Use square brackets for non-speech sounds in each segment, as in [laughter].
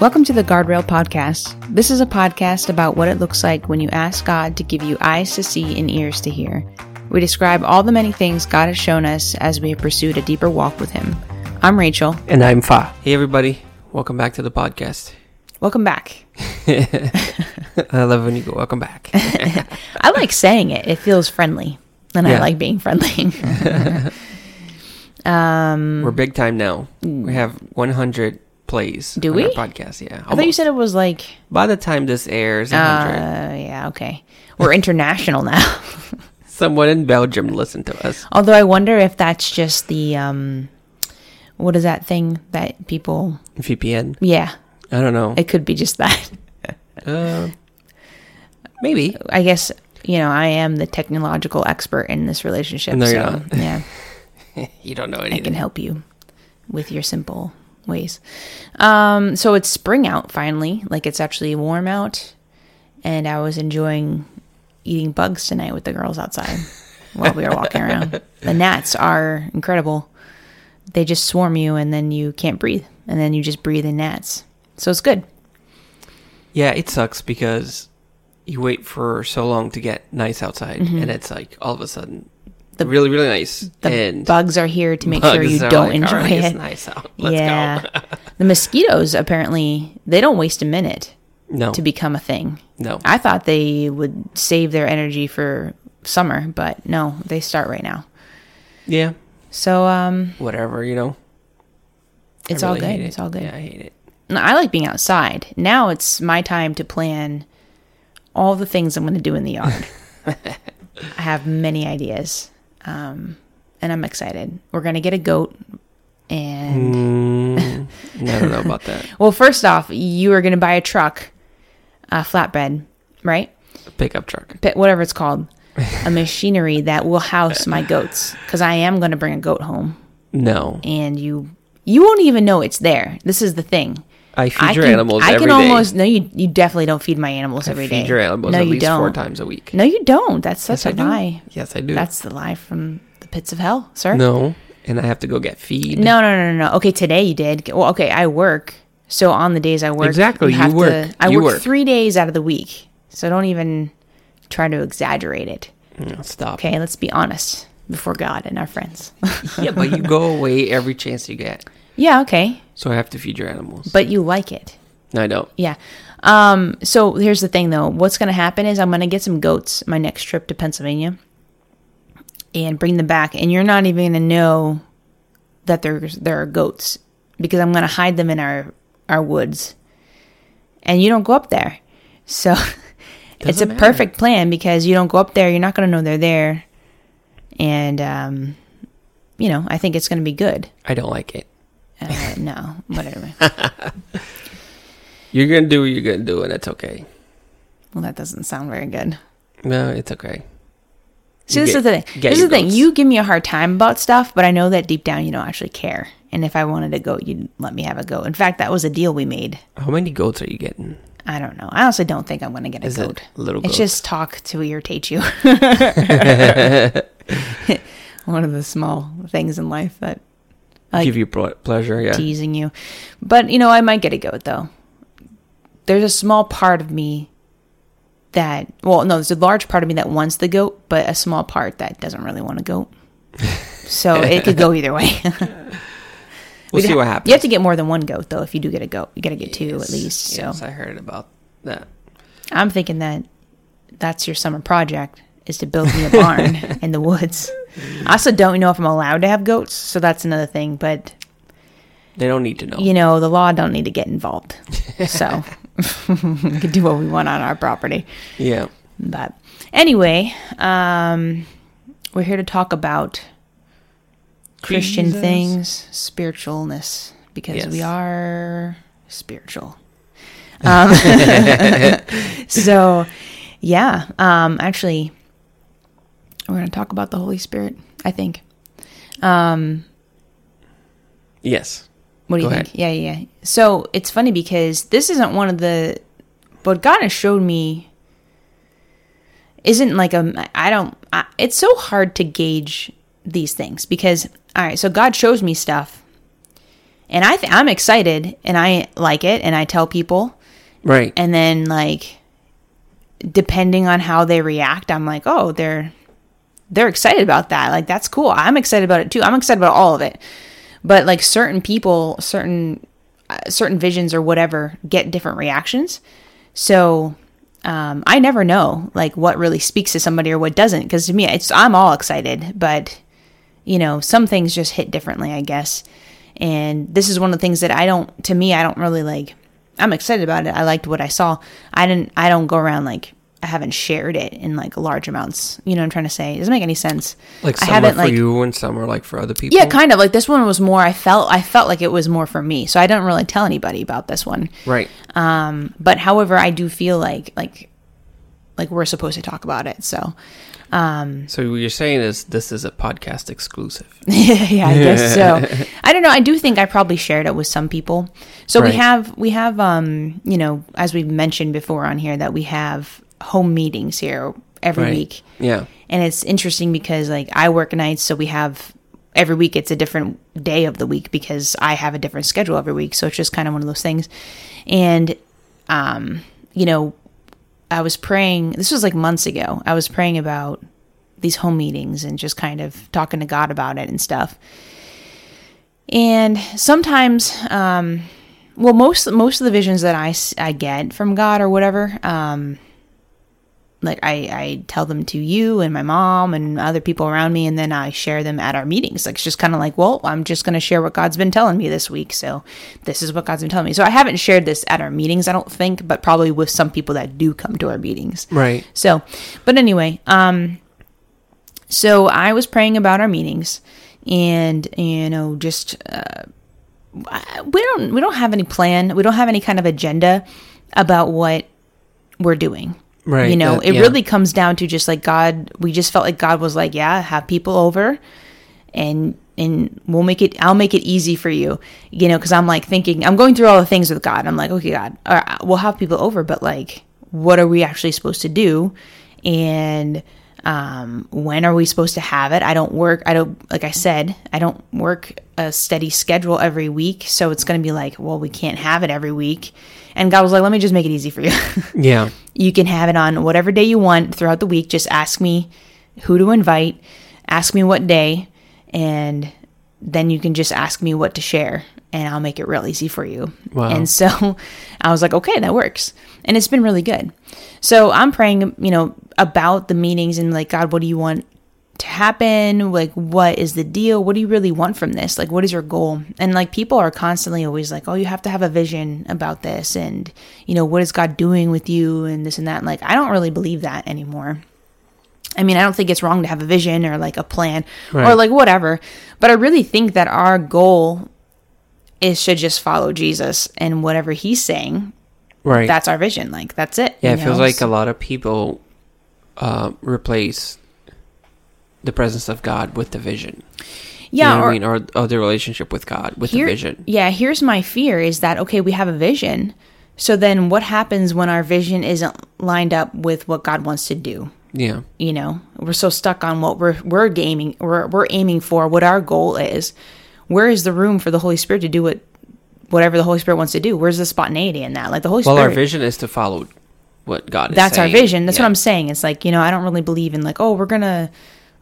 Welcome to the Guardrail Podcast. This is a podcast about what it looks like when you ask God to give you eyes to see and ears to hear. We describe all the many things God has shown us as we have pursued a deeper walk with Him. I'm Rachel. And I'm Fa. Hey, everybody. Welcome back to the podcast. Welcome back. [laughs] I love when you go, welcome back. [laughs] I like saying it, it feels friendly, and I like being friendly. [laughs] um, We're big time now. We have 100 plays Do we? our podcast. Yeah. I thought you said it was like, By the time this airs, uh, yeah, okay. We're international now. [laughs] Someone in Belgium listened to us. Although I wonder if that's just the, um, what is that thing that people, VPN. yeah, I don't know. it could be just that. [laughs] Uh, maybe. I guess you know I am the technological expert in this relationship. No, so you're not. yeah, [laughs] You don't know I can help you with your simple ways. Um, so it's spring out finally, like it's actually warm out, and I was enjoying eating bugs tonight with the girls outside [laughs] while we were walking around. The gnats are incredible. They just swarm you, and then you can't breathe, and then you just breathe in gnats. So it's good. Yeah, it sucks because you wait for so long to get nice outside, and it's like all of a sudden Mm-hmm. The- really, really nice. The and bugs are here to make sure you don't like, enjoy "All right, it. It's nice out. [laughs] Let's yeah. go. [laughs] the mosquitoes apparently they don't waste a minute no, to become a thing. no. I thought they would save their energy for summer, but no, they start right now. yeah, So um whatever, you know. It's all good. it. It's all good. Yeah, I hate it. No, I like being outside. Now it's my time to plan all the things I'm going to do in the yard. [laughs] I have many ideas. Um and I'm excited. We're going to get a goat and Mm, I don't know about that. [laughs] well, first off, you are going to buy a truck, a flatbed, right? Pickup truck. But whatever it's called, a machinery that will house my goats because I am going to bring a goat home, No, and you you won't even know it's there. This is the thing. I feed I your can, animals I can day. almost no. You you definitely don't feed my animals I every day. feed your animals no, you don't. four times a week. No, you don't. That's such Yes, a lie. Yes, I do. That's the lie from the pits of hell, sir. no, and I have to go get feed. No, no, no, no, no. Okay, today you did. Well, okay, I work. So on the days I work, Exactly, you have work. To, I You work, work. three days out of the week. So don't even try to exaggerate it. No, stop. Okay, let's be honest before God and our friends. Yeah, but you go [laughs] away every chance you get, yeah, okay, so I have to feed your animals. but you like it. No, I don't. Yeah. Um. So here's the thing, though. What's going to happen is I'm going to get some goats my next trip to Pennsylvania, and bring them back, and you're not even going to know that there's there are goats because I'm going to hide them in our our woods, and you don't go up there. So [laughs] it's a matter. perfect plan because you don't go up there. You're not going to know they're there, and um, you know I think it's going to be good. I don't like it. Uh, no, whatever. [laughs] You're gonna do what you're gonna do, and it's okay. well, that doesn't sound very good. No, it's okay. See, You this get- is the thing. This is the thing. You give me a hard time about stuff, but I know that deep down you don't actually care. And if I wanted a goat, you'd let me have a goat. In fact, that was a deal we made. How many goats are you getting? I don't know. I honestly don't think I'm going to get a Is goat. little It's just talk to irritate you. [laughs] [laughs] One of the small things in life that like Give you pleasure, yeah. teasing you. But you know, I might get a goat though. There's a small part of me that well, no, there's a large part of me that wants the goat, but a small part that doesn't really want a goat. [laughs] So it could go either way. [laughs] We'll see ha- what happens. You have to get more than one goat though. If you do get a goat, you got to get two at Yes, least. So I heard about that. I'm thinking that that's your summer project is to build me a barn [laughs] in the woods. I also don't know if I'm allowed to have goats, so that's another thing. But They don't need to know. you know, the law don't need to get involved. So [laughs] we can do what we want on our property. Yeah. But anyway, um, we're here to talk about Christian Jesus. things, spiritualness, because Yes. we are spiritual. [laughs] Um, so, yeah, um, actually, we're going to talk about the Holy Spirit, I think. Um, Yes. what do you Go think? Yeah, yeah. yeah. So it's funny because this isn't one of the, what God has showed me isn't like a, I don't, I, it's so hard to gauge these things because, all right, so God shows me stuff and I th- I'm excited and I like it and I tell people Right. and then like depending on how they react i'm like oh they're they're excited about that. Like that's cool. I'm excited about it too. I'm excited about all of it. But like certain people certain uh, certain visions or whatever get different reactions. So um, i never know like what really speaks to somebody or what doesn't. Because to me it's i'm all excited but you know some things just hit differently i guess. And this is one of the things that i don't to me i don't really like i'm excited about it. I liked what i saw. I didn't i don't go around like i haven't shared it in like large amounts you know what i'm trying to say it doesn't make any sense like I some are haven't, for like- you and some are like for other people. yeah kind of like this one was more i felt i felt like it was more for me so i don't really tell anybody about this one Right. um but however i do feel like like like we're supposed to talk about it so um So what you're saying is this is a podcast exclusive. [laughs] yeah, I guess so. [laughs] I don't know. I do think I probably shared it with some people. So we have we have um you know as we've mentioned before on here that we have home meetings here every Right. week, Yeah. and it's interesting because like I work nights, so we have every week it's a different day of the week because I have a different schedule every week. So it's just kind of one of those things, and um you know I was praying. This was like months ago. I was praying about these home meetings and just kind of talking to God about it and stuff. And sometimes, um, well, most most of the visions that I I get from God or whatever, um, like I, I tell them to you and my mom and other people around me, and then I share them at our meetings. Like it's just kind of like, well, I'm just going to share what God's been telling me this week. So this is what God's been telling me. So I haven't shared this at our meetings, I don't think, but probably with some people that do come to our meetings. Right. So, but anyway, um, so I was praying about our meetings, and you know, just uh, we don't we don't have any plan, we don't have any kind of agenda about what we're doing. Right, You know, that- it yeah. really comes down to just like God. We just felt like God was like, yeah, have people over, and and we'll make it. I'll make it easy for you. You know, because I'm like thinking, I'm going through all the things with God. I'm like, okay, God, right, we'll have people over, but like, what are we actually supposed to do? And um, when are we supposed to have it? I don't work. I don't like I said. I don't work a steady schedule every week, so it's going to be like, well, we can't have it every week. And God was like, let me just make it easy for you. [laughs] Yeah. You can have it on whatever day you want throughout the week. Just ask me who to invite, ask me what day, and then you can just ask me what to share, and I'll make it real easy for you. Wow. And so [laughs] I was like, okay, that works. And it's been really good. So I'm praying, you know, about the meetings and like, God, what do you want to happen? Like, what is the deal? What do you really want from this? Like, what is your goal? And like, people are constantly always like, oh, you have to have a vision about this. And, you know, what is God doing with you and this and that. And like, I don't really believe that anymore. I mean, I don't think it's wrong to have a vision or like a plan or like whatever. But I really think that our goal is to just follow Jesus and whatever he's saying. Right. That's our vision. Like, that's it. yeah, it feels like a lot of people uh, replace the presence of God with the vision. yeah, you know or, I mean, or, or the relationship with God with here, the vision. Yeah, here's my fear is that okay, we have a vision. So then what happens when our vision isn't lined up with what God wants to do? Yeah. You know, we're so stuck on what we're we're gaming we're we're aiming for, what our goal is. Where is the room for the Holy Spirit to do what whatever the Holy Spirit wants to do? Where's the spontaneity in that? Like the Holy Well, Spirit our vision is to follow what God is that's our vision. That's Yeah. what I'm saying. It's like, you know, I don't really believe in like, oh, we're gonna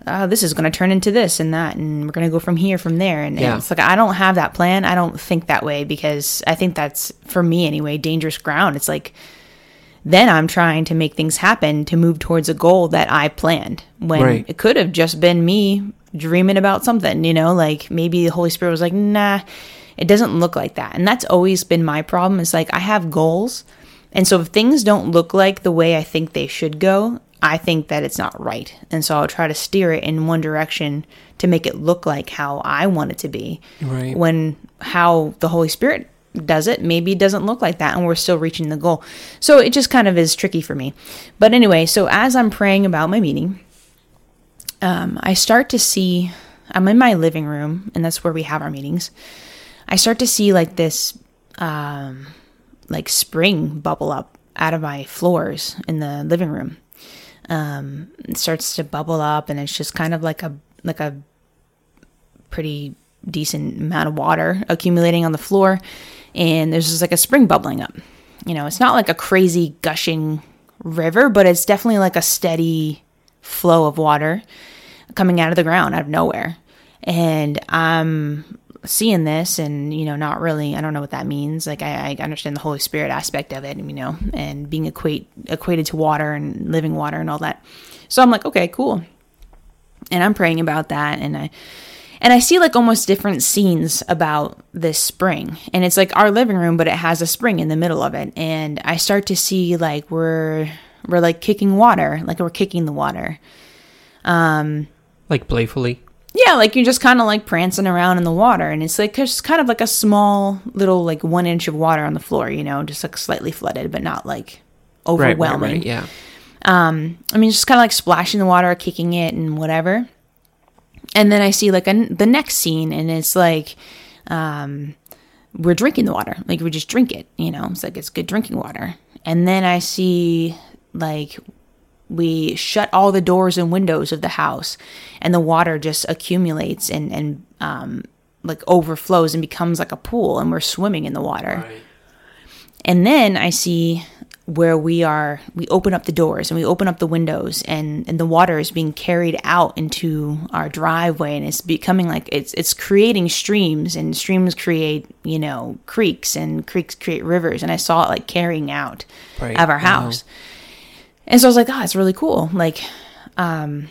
uh, this is gonna turn into this and that and we're gonna go from here from there and, and Yeah. it's like I don't have that plan. I don't think that way because I think that's for me anyway, dangerous ground. It's like then I'm trying to make things happen to move towards a goal that I planned when Right. it could have just been me dreaming about something, you know, like maybe the Holy Spirit was like, nah, it doesn't look like that. And that's always been my problem. It's like I have goals. And so if things don't look like the way I think they should go, I think that it's not right. And so I'll try to steer it in one direction to make it look like how I want it to be. Right. When how the Holy Spirit does it, maybe it doesn't look like that and we're still reaching the goal. So it just kind of is tricky for me. But anyway, so as I'm praying about my meeting, um, I start to see, I'm in my living room, and that's where we have our meetings. I start to see like this, um, like spring bubble up out of my floors in the living room. Um, starts to bubble up, and it's just kind of like a like a pretty decent amount of water accumulating on the floor, and there's just like a spring bubbling up. You know, it's not like a crazy gushing river, but it's definitely like a steady flow of water coming out of the ground out of nowhere. And I'm seeing this and, you know, not really, I don't know what that means. Like, I, I understand the Holy Spirit aspect of it, you know, and being equate, equated to water and living water and all that. So I'm like, okay, cool. And I'm praying about that. And I, and I see like almost different scenes about this spring. And it's like our living room, but it has a spring in the middle of it. And I start to see like we're we're like kicking water, like we're kicking the water. Um Like playfully. Yeah, like you're just kind of like prancing around in the water, and it's like just kind of like a small little like one inch of water on the floor, you know, just like slightly flooded, but not like Right, overwhelming. right, right. Yeah. Um, I mean, just kind of like splashing the water, kicking it, and whatever. And then I see like a, the next scene, and it's like, um, we're drinking the water, like we just drink it, you know. It's like it's good drinking water. And then I see like we shut all the doors and windows of the house, and the water just accumulates and and um, like overflows and becomes like a pool, and we're swimming in the water. And then I see where we are, we open up the doors and we open up the windows and, and the water is being carried out into our driveway and it's becoming like it's it's creating streams and streams create, you know, creeks and creeks create rivers and I saw it like carrying out Right. of our Wow. And so I was like, oh, it's really cool. Like, um,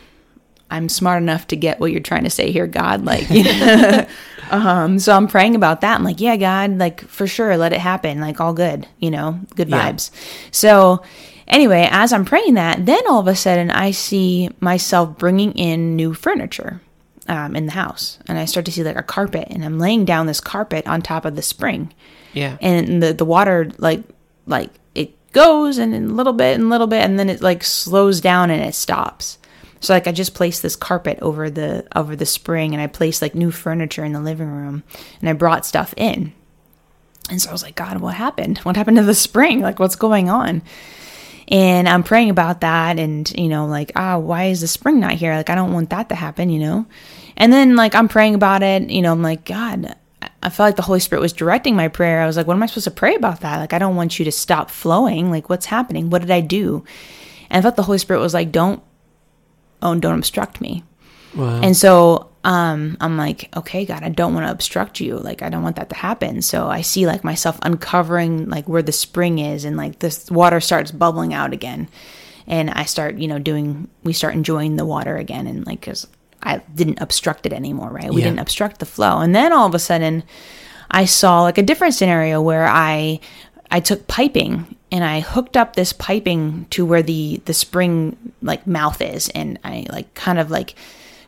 I'm smart enough to get what you're trying to say here, God. Like, [laughs] um, so I'm praying about that. I'm like, yeah, God, like for sure, let it happen. Like, all good, you know, good Yeah. vibes. So, anyway, as I'm praying that, then all of a sudden I see myself bringing in new furniture um, in the house, and I start to see like a carpet, and I'm laying down this carpet on top of the spring Yeah. and the the water like like it goes and then a little bit and a little bit and then it like slows down and it stops. So like i just placed this carpet over the over the spring and i placed like new furniture in the living room and i brought stuff in. And so i was like god what happened? What happened to the spring? Like what's going on? And i'm praying about that and you know like ah why is the spring not here? Like i don't want that to happen you know? And then like i'm praying about it you know i'm like god I felt like the Holy Spirit was directing my prayer. I was like, what am I supposed to pray about that? Like, I don't want you to stop flowing. Like, what's happening? What did I do? And I felt the Holy Spirit was like, don't, oh, don't obstruct me. Wow. And so um, I'm like, okay, God, I don't want to obstruct you. Like, I don't want that to happen. So I see like myself uncovering like where the spring is and like this water starts bubbling out again. And I start, you know, doing, we start enjoying the water again. And like, cause I didn't obstruct it anymore, right? We Yeah. didn't obstruct the flow. And then all of a sudden I saw like a different scenario where I, I took piping and I hooked up this piping to where the the spring like mouth is and I like kind of like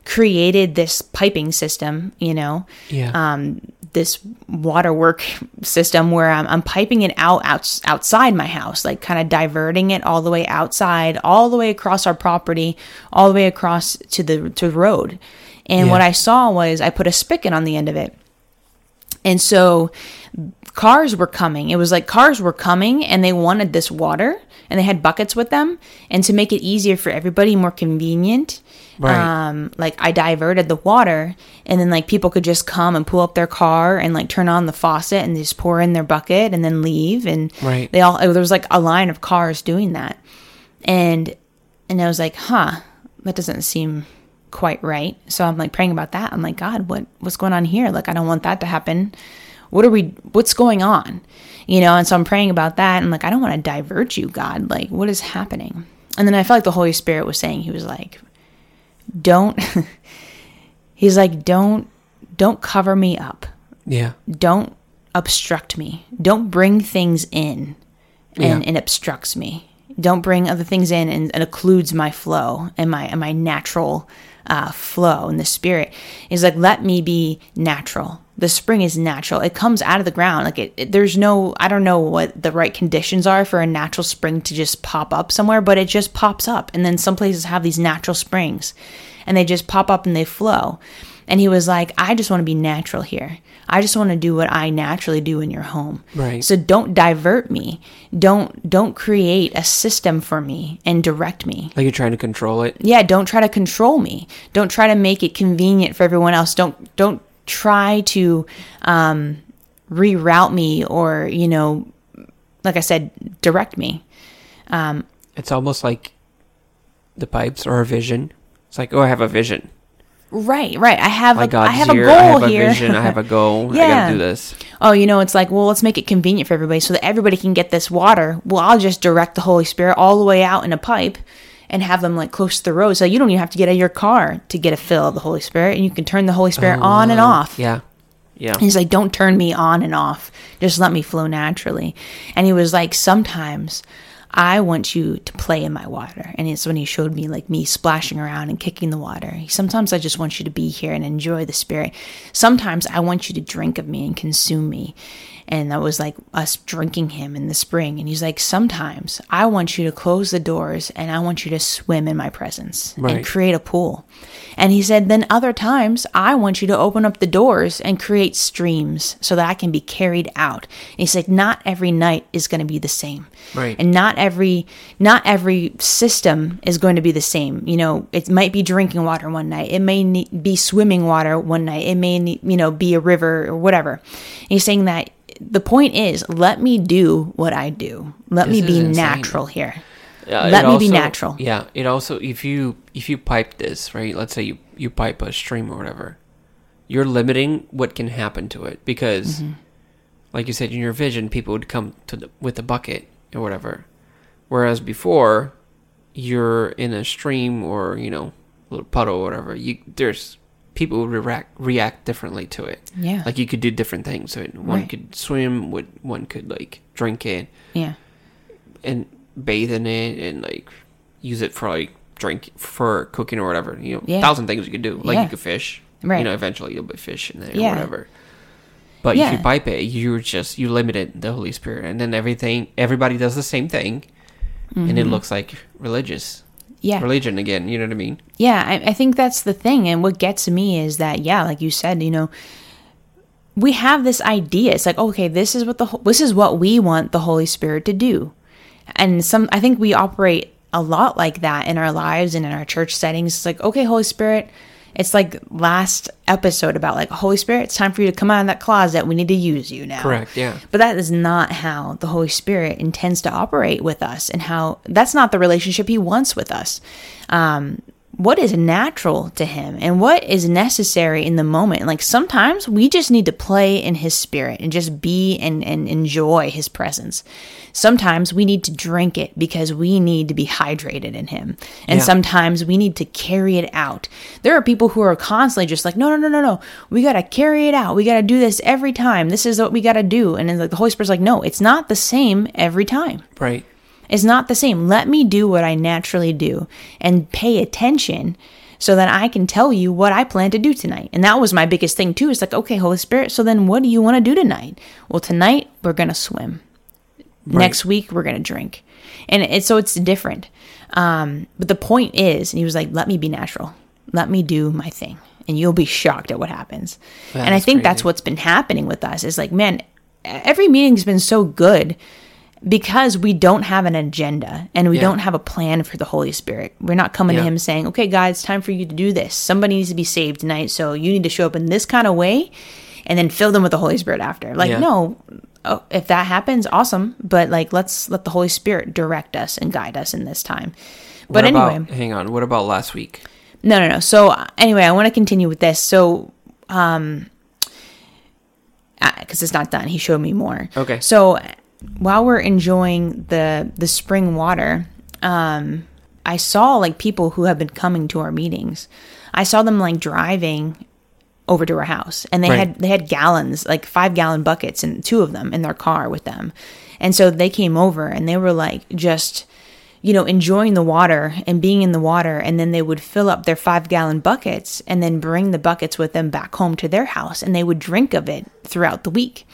created this piping system, you know, yeah. um, this water work system where I'm, I'm piping it out, out outside my house, like kind of diverting it all the way outside, all the way across our property, all the way across to the to the road. And Yeah. what I saw was I put a spigot on the end of it. And so cars were coming. It was like cars were coming and they wanted this water and they had buckets with them. And to make it easier for everybody, more convenient, Right. um, like I diverted the water and then like people could just come and pull up their car and like turn on the faucet and just pour in their bucket and then leave. And Right. they all, there was like a line of cars doing that. And, and I was like, huh, that doesn't seem quite right. So I'm like praying about that. I'm like, God, what what's going on here? Like I don't want that to happen. What are we what's going on? You know, and so I'm praying about that and like I don't want to divert you, God. Like what is happening? And then I felt like the Holy Spirit was saying he was like don't [laughs] he's like don't don't cover me up. yeah. Don't obstruct me. Don't bring things in and, Yeah. and obstructs me. Don't bring other things in and, and occludes my flow and my and my natural uh, flow in the spirit. Is like let me be natural. The spring is natural. It comes out of the ground. Like it, it- there's no I don't know what the right conditions are for a natural spring to just pop up somewhere, but it just pops up. And then some places have these natural springs, and they just pop up and they flow. And he was like, I just want to be natural here. I just want to do what I naturally do in your home. Right. So don't divert me. Don't don't create a system for me and direct me. Like you're trying to control it. Yeah, don't try to control me. Don't try to make it convenient for everyone else. Don't don't try to um, reroute me or, you know, like I said, direct me. It's almost like the pipes are a vision. It's like, oh, I have a vision. Right, right. I have a, I have a here. goal I have a here. vision. I have a [laughs] goal. I gotta do this. oh, you know, it's like, well, let's make it convenient for everybody so that everybody can get this water. Well, I'll just direct the Holy Spirit all the way out in a pipe and have them like close to the road. So you don't even have to get out of your car to get a fill of the Holy Spirit. And you can turn the Holy Spirit oh, on and off. Yeah. Yeah. And he's like, don't turn me on and off. Just let me flow naturally. And he was like, sometimes I want you to play in my water. And it's when he showed me like me splashing around and kicking the water. Sometimes I just want you to be here and enjoy the spirit. Sometimes I want you to drink of me and consume me. And that was like us drinking him in the spring. And he's like, sometimes I want you to close the doors and I want you to swim in my presence Right. and create a pool. And he said, then other times I want you to open up the doors and create streams so that I can be carried out. And he's like, not every night is going to be the same. Right. And not every, not every system is going to be the same. You know, it might be drinking water one night. It may be swimming water one night. It may, you know, be a river or whatever. And he's saying that the point is, let me do what I do. Let me be natural here. Yeah, Let me be natural. Yeah, it also if you if you pipe this right, let's say you you pipe a stream or whatever, you're limiting what can happen to it because, Mm-hmm. like you said in your vision, people would come to the, with a bucket or whatever, whereas before, you're in a stream or you know a little puddle or whatever. You there's people would react react differently to it. Yeah. Like you could do different things. So one Right. could swim, would one could like drink it Yeah. and bathe in it and like use it for like drink for cooking or whatever. You know, Yeah. thousand things you could do. Like Yeah. you could fish. Right. You know, eventually you'll be fish in there Yeah. or whatever. But if you pipe it, you're just you limited the Holy Spirit, and then everything everybody does the same thing, and it looks like religious Mm-hmm. Yeah. religion again. You know what I mean? Yeah, I, I think that's the thing. And what gets me is that, yeah, like you said, you know, we have this idea. It's like, okay, this is what the this is what we want the Holy Spirit to do, and some. I think we operate a lot like that in our lives and in our church settings. It's like, okay, Holy Spirit. It's like last episode about like Holy Spirit. It's time for you to come out of that closet. We need to use you now. Correct, yeah. But that is not how the Holy Spirit intends to operate with us, and how that's not the relationship He wants with us. Um, what is natural to Him and what is necessary in the moment? Like sometimes we just need to play in His Spirit and just be and, and enjoy His presence. Sometimes we need to drink it because we need to be hydrated in Him. And Yeah. sometimes we need to carry it out. There are people who are constantly just like, no, no, no, no, no. We got to carry it out. We got to do this every time. This is what we got to do. And then like the Holy Spirit's like, no, it's not the same every time. Right. It's not the same. Let me do what I naturally do and pay attention so that I can tell you what I plan to do tonight. And that was my biggest thing too. It's like, okay, Holy Spirit, so then what do you want to do tonight? Well, tonight we're going to swim. Next week we're going to drink. And it's so it's different. Um, but the point is, and he was like, let me be natural. Let me do my thing. And you'll be shocked at what happens. and I think that's what's been happening with us is like, man, every meeting's been so good because we don't have an agenda and we Yeah. don't have a plan for the Holy Spirit. We're not coming to him saying, okay, God, it's time for you to do this. Somebody needs to be saved tonight. So you need to show up in this kind of way and then fill them with the Holy Spirit after. Like, Yeah. no, oh, if that happens, awesome. But like, let's let the Holy Spirit direct us and guide us in this time. But anyway, hang on. What about last week? no, no, no. So uh, anyway, I want to continue with this. So, um, because it's not done, he showed me more. Okay. So while we're enjoying the the spring water, um, I saw like people who have been coming to our meetings. I saw them like driving over to our house, and they Right. had they had gallons, like five gallon buckets, and two of them in their car with them. And so they came over, and they were like just you know, enjoying the water and being in the water. And then they would fill up their five gallon buckets and then bring the buckets with them back home to their house and they would drink of it throughout the week.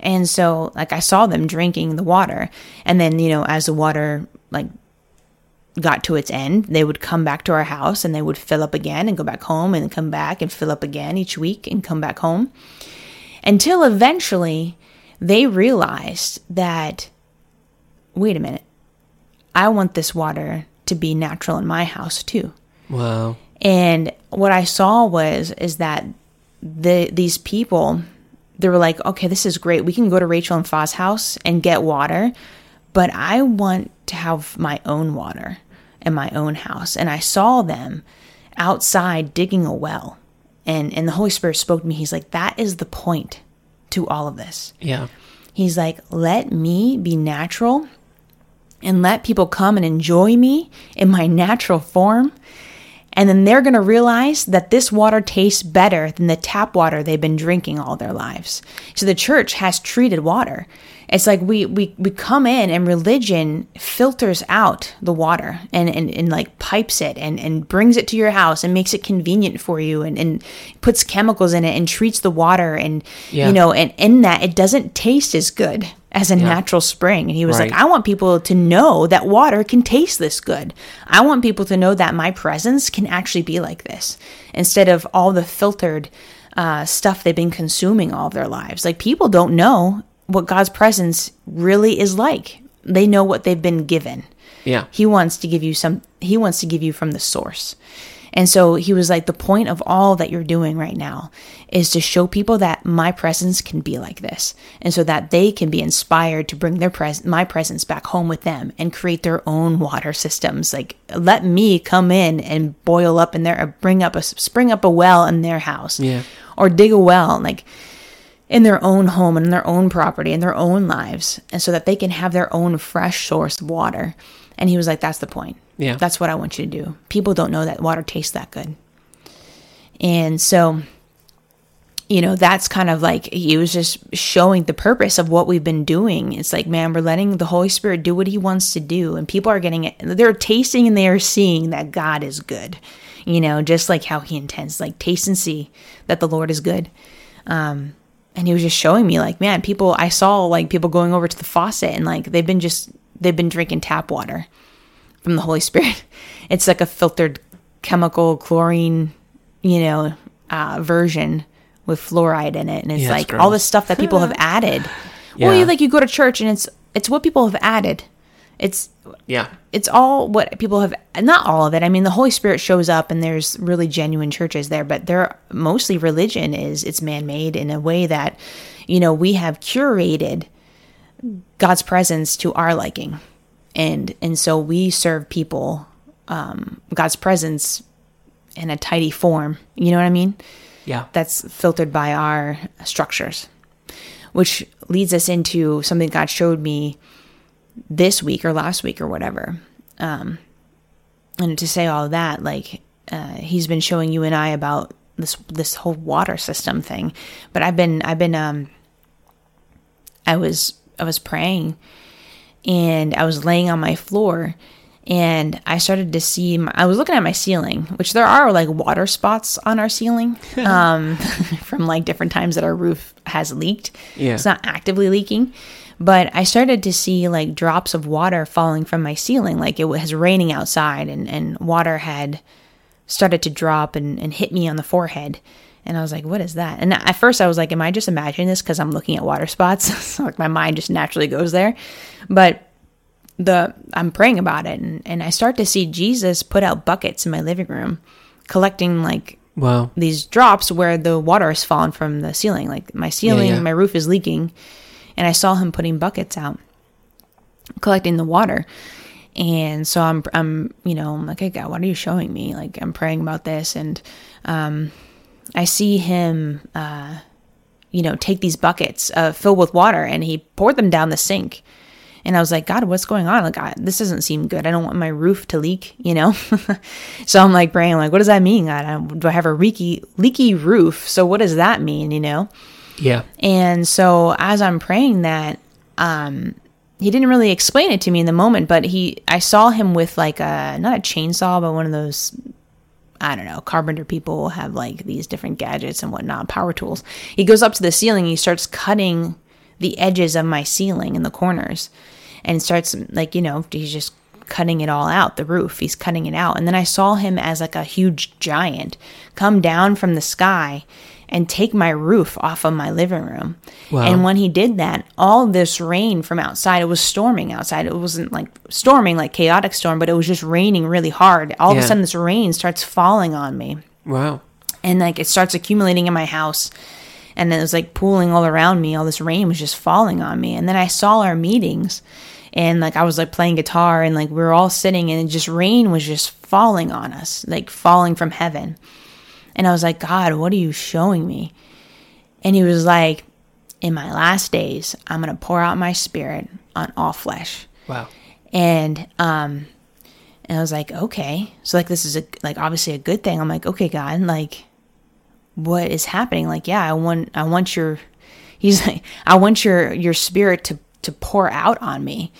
And so, like, I saw them drinking the water. And then, you know, as the water, like, got to its end, they would come back to our house and they would fill up again and go back home and come back and fill up again each week and come back home until eventually they realized that, wait a minute, I want this water to be natural in my house too. Wow. And what I saw was is that the these people they were like, okay, this is great. We can go to Rachel and Fa's house and get water, but I want to have my own water in my own house. And I saw them outside digging a well. And and the Holy Spirit spoke to me. He's like, that is the point to all of this. Yeah. He's like, let me be natural and let people come and enjoy me in my natural form. And then they're going to realize that this water tastes better than the tap water they've been drinking all their lives. So the church has treated water. It's like we, we, we come in and religion filters out the water and, and, and like pipes it and, and brings it to your house and makes it convenient for you and, and puts chemicals in it and treats the water. And, Yeah. you know, and in that, it doesn't taste as good as a natural spring. And he was Right. like, I want people to know that water can taste this good. I want people to know that my presence can actually be like this instead of all the filtered uh, stuff they've been consuming all their lives. Like, people don't know what God's presence really is like, they know what they've been given. Yeah. He wants to give you some, he wants to give you from the source. And so he was like, the point of all that you're doing right now is to show people that my presence can be like this. And so that they can be inspired to bring their pres- my presence back home with them and create their own water systems. Like, let me come in and boil up in there, or bring up a, spring up a well in their house. Yeah. Or dig a well. Like, in their own home and in their own property in their own lives and so that they can have their own fresh source of water and he was like that's the point Yeah. that's what i want you to do. People don't know that water tastes that good. And so you know that's kind of like he was just showing the purpose of what we've been doing. It's like man we're letting the holy spirit do what he wants to do. And people are getting it they're tasting and they are seeing that god is good you know just like how he intends like taste and see that the lord is good. Um and he was just showing me like man people i saw like people going over to the faucet and like they've been just they've been drinking tap water from the holy spirit. [laughs] It's like a filtered chemical chlorine you know uh, version with fluoride in it. And it's Yeah, like all this stuff that people have [laughs] added. Well you like you go to church and it's it's what people have added. It's Yeah. it's all what people have not all of it. I mean the holy spirit shows up and there's really genuine churches there but they're mostly religion is it's man-made in a way that you know we have curated god's presence to our liking and and so we serve people um god's presence in a tidy form you know what i mean Yeah. that's filtered by our structures, which leads us into something God showed me this week or last week or whatever. Um, and to say all that, like uh, he's been showing you and I about this this whole water system thing, but I've been I've been um I was I was praying and I was laying on my floor and I started to see my, I was looking at my ceiling, which there are like water spots on our ceiling [laughs] um, [laughs] from like different times that our roof has leaked. Yeah. It's not actively leaking, but I started to see like drops of water falling from my ceiling, like it was raining outside and, and water had started to drop and, and hit me on the forehead. And I was like, what is that? And at first I was like, am I just imagining this because I'm looking at water [laughs] spots? so like my mind just naturally goes there. But the I'm praying about it and, and I start to see Jesus put out buckets in my living room collecting like Wow. these drops where the water has fallen from the ceiling. Like my ceiling, yeah. my roof is leaking, and I saw him putting buckets out, collecting the water. And so I'm, I'm, you know, I'm like, hey God, what are you showing me? Like I'm praying about this, and um, I see him, uh, you know, take these buckets uh, filled with water, and he poured them down the sink. And I was like, God, what's going on? Like, I, this doesn't seem good. I don't want my roof to leak, you know? [laughs] so I'm like praying, like, what does that mean, God? I- Do I have a leaky, leaky roof? So what does that mean, you know? Yeah. And so as I'm praying that, um, he didn't really explain it to me in the moment, but he, I saw him with like a, not a chainsaw, but one of those, I don't know, carpenter people have like these different gadgets and whatnot, power tools. He goes up to the ceiling, he starts cutting the edges of my ceiling in the corners and starts like, you know, he's just cutting it all out, the roof. He's cutting it out. And then I saw him as like a huge giant come down from the sky and take my roof off of my living room. Wow. And when he did that, all this rain from outside, it was storming outside. It wasn't like storming like chaotic storm, but it was just raining really hard. All of a sudden this rain starts falling on me Wow. and like it starts accumulating in my house and it was like pooling all around me all this rain was just falling on me and then i saw our meetings and like i was like playing guitar and like we were all sitting and just rain was just falling on us like falling from heaven and i was like god what are you showing me and he was like in my last days i'm going to pour out my spirit on all flesh Wow. and um and I was like, okay. So like this is a like obviously a good thing. I'm like, okay, God, like what is happening? Like, yeah, I want I want your he's like, I want your your spirit to to pour out on me.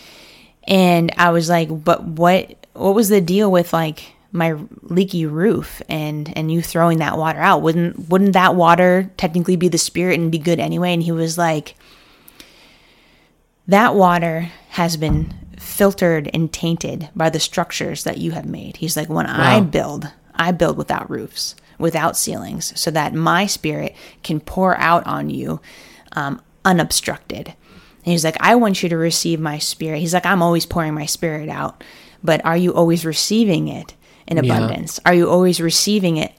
And I was like, but what what was the deal with like my leaky roof and and you throwing that water out? Wouldn't wouldn't that water technically be the spirit and be good anyway? And he was like, that water has been filtered and tainted by the structures that you have made. He's like, when I build, I build without roofs, without ceilings, so that my spirit can pour out on you um, unobstructed. And he's like, I want you to receive my spirit. He's like, I'm always pouring my spirit out, but are you always receiving it in Yeah. abundance? Are you always receiving it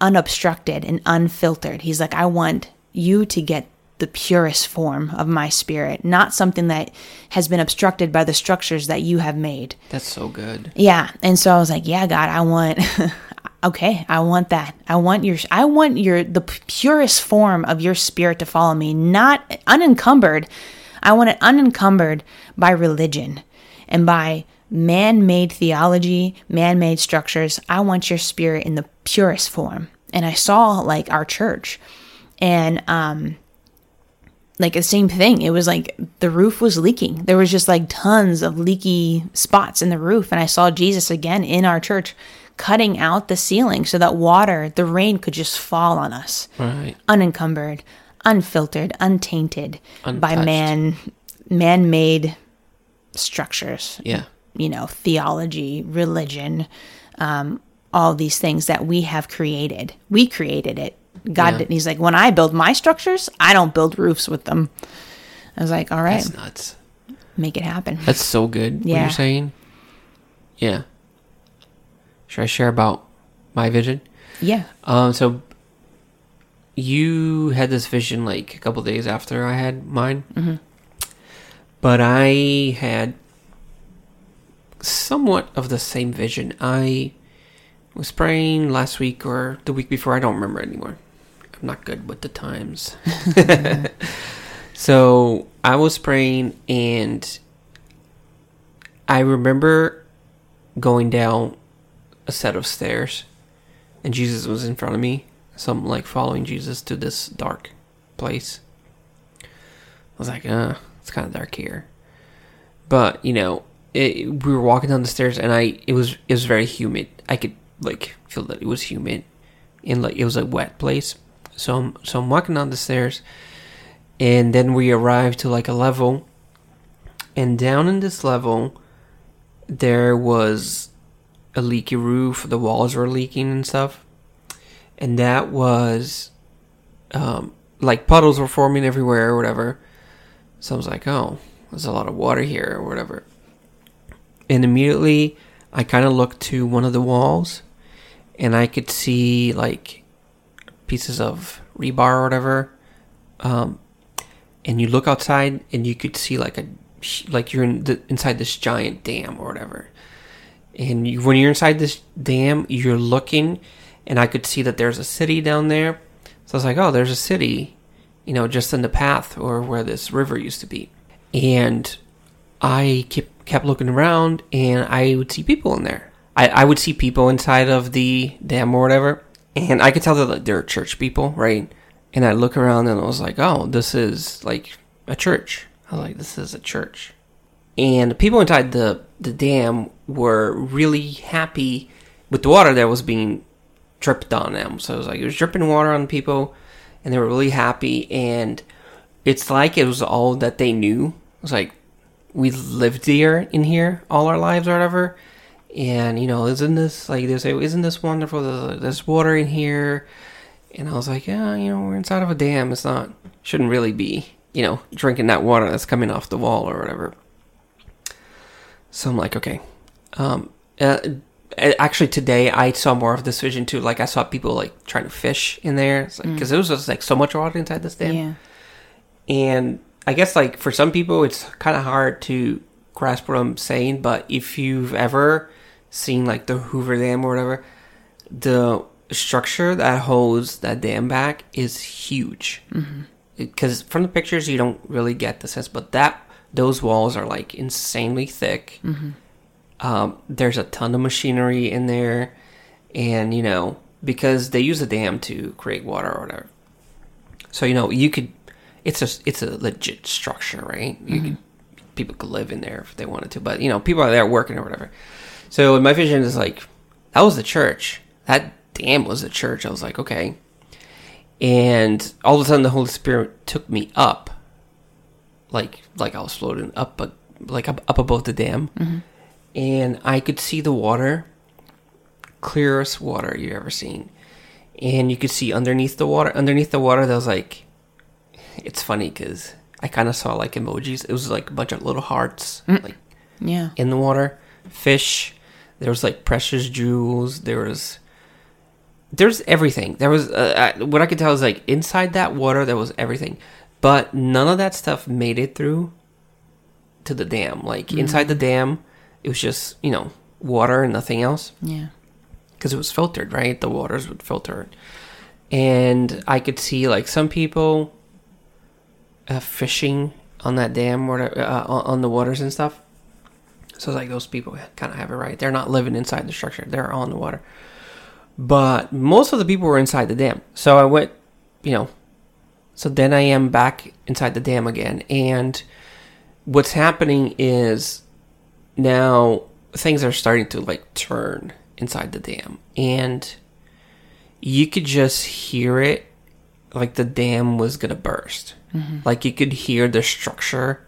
unobstructed and unfiltered? He's like, I want you to get the purest form of my spirit, not something that has been obstructed by the structures that you have made. That's so good. Yeah. And so I was like, yeah, God, I want [laughs] okay, I want that. I want your I want your the purest form of your spirit to follow me, not unencumbered. I want it unencumbered by religion and by man-made theology, man-made structures. I want your spirit in the purest form. And I saw like our church and um like the same thing. It was like the roof was leaking. There was just like tons of leaky spots in the roof. And I saw Jesus again in our church cutting out the ceiling so that water, the rain could just fall on us Right. unencumbered, unfiltered, untainted by man man-made structures Yeah. You know, theology, religion, um, all these things that we have created. We created it. God Yeah. didn't. He's like, when I build my structures, I don't build roofs with them. I was like, all right, That's nuts. make it happen. That's so good. What Yeah. you're saying. Yeah. Should I share about my vision? Yeah. Um. So you had this vision like a couple days after I had mine, mm-hmm. but I had somewhat of the same vision. I was praying last week or the week before. I don't remember anymore. I'm not good with the times. [laughs] so I was praying and I remember going down a set of stairs and Jesus was in front of me. So I'm like following Jesus to this dark place. I was like, uh, it's kind of dark here. But, you know, it, we were walking down the stairs and I it was it was very humid. I could like feel that it was humid and like it was a wet place. So I'm so I'm walking down the stairs and then we arrived to like a level and down in this level there was a leaky roof, the walls were leaking and stuff. And that was um like puddles were forming everywhere or whatever. So I was like, oh, there's a lot of water here or whatever. And immediately I kind of looked to one of the walls and I could see like pieces of rebar or whatever. Um, and you look outside and you could see like a like you're in the, inside this giant dam or whatever. And you, when you're inside this dam, you're looking, and I could see that there's a city down there. So I was like, oh, there's a city, you know, just in the path or where this river used to be. And I kept kept looking around, and I would see people in there. I, I would see people inside of the dam or whatever, and I could tell that like, they're church people, right? And I look around, and I was like, oh, this is like a church. I was like, this is a church. And the people inside the, the dam were really happy with the water that was being dripped on them. So it was like, it was dripping water on people, and they were really happy. And it's like it was all that they knew. It was like, we lived here in here all our lives or whatever. And, you know, isn't this, like, they say, isn't this wonderful? There's, water in here. And I was like, yeah, you know, we're inside of a dam. It's not, shouldn't really be, you know, drinking that water that's coming off the wall or whatever. So I'm like, okay. Um, uh, actually today I saw more of this vision too. Like I saw people like trying to fish in there because like, 'cause there was just like so much water inside this dam. Yeah. And I guess like for some people it's kind of hard to grasp what I'm saying, but if you've ever seen like the Hoover Dam or whatever, the structure that holds that dam back is huge. Because from the pictures you don't really get the sense, but that those walls are like insanely thick. Um, there's a ton of machinery in there, and you know because they use a dam to create water or whatever. So you know you could, it's a it's a legit structure, right? You mm-hmm. could people could live in there if they wanted to, but you know people are there working or whatever. So my vision is like that was the church. That dam was the church. I was like okay, and all of a sudden the Holy Spirit took me up, like like I was floating up, but like up, up above the dam, mm-hmm. and I could see the water, clearest water you've ever seen, and you could see underneath the water. Underneath the water, there was like, it's funny because I kind of saw like emojis. It was like a bunch of little hearts, like Yeah. in the water, fish. There was like precious jewels. There was there's everything. There was uh, uh, what I could tell is like inside that water there was everything, but none of that stuff made it through to the dam. Like inside the dam, it was just you know water and nothing else Yeah. because it was filtered, right? The waters would filter. And I could see like some people uh, fishing on that dam or uh, on the waters and stuff. So it's like those people kind of have it right. They're not living inside the structure; they're on the water. But most of the people were inside the dam. So I went, you know. So then I am back inside the dam again, and what's happening is now things are starting to like turn inside the dam and you could just hear it like the dam was gonna burst. Mm-hmm. Like you could hear the structure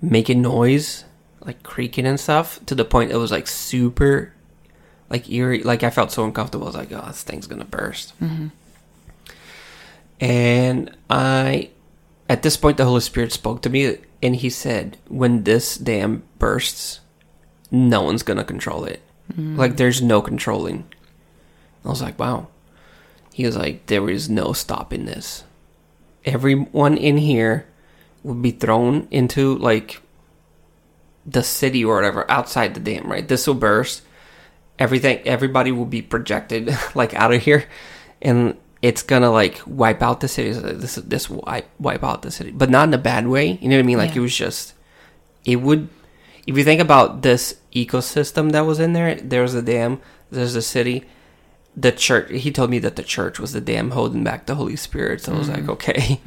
making noise like creaking and stuff to the point it was like super like eerie. Like i felt so uncomfortable. I was like oh this thing's gonna burst. Mm-hmm. And i at this point the holy spirit spoke to me and he said when this dam bursts no one's gonna control it. Mm. Like there's no controlling. I was like, wow. He was like, there is no stopping this. Everyone in here would be thrown into like the city or whatever outside the dam, right? This will burst. Everything, everybody will be projected [laughs] like out of here, and it's gonna like wipe out the city. This this will wipe wipe out the city, but not in a bad way. You know what I mean? Like Yeah. it was just, it would. If you think about this ecosystem that was in there, there's a dam, there's a city, the church. He told me that the church was the dam holding back the Holy Spirit. So I was like, mm. okay.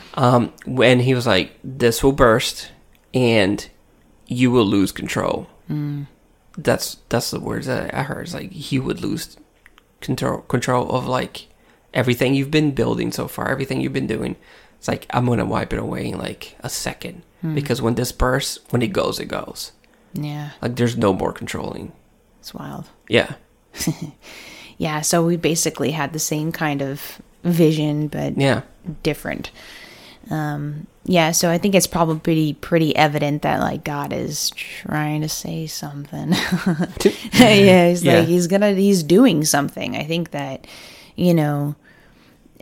[laughs] um, when he was like, this will burst, and you will lose control. Mm. That's that's the words that I heard. It's like he would lose control control of like everything you've been building so far, everything you've been doing. It's like I'm gonna wipe it away in like a second hmm. because when this bursts, when it goes, it goes. Yeah. Like there's no more controlling. It's wild. Yeah, [laughs] Yeah. So we basically had the same kind of vision, but yeah, different. Um, yeah, so I think it's probably pretty, evident that like God is trying to say something. [laughs] yeah, he's Yeah. like he's gonna he's doing something. I think that you know,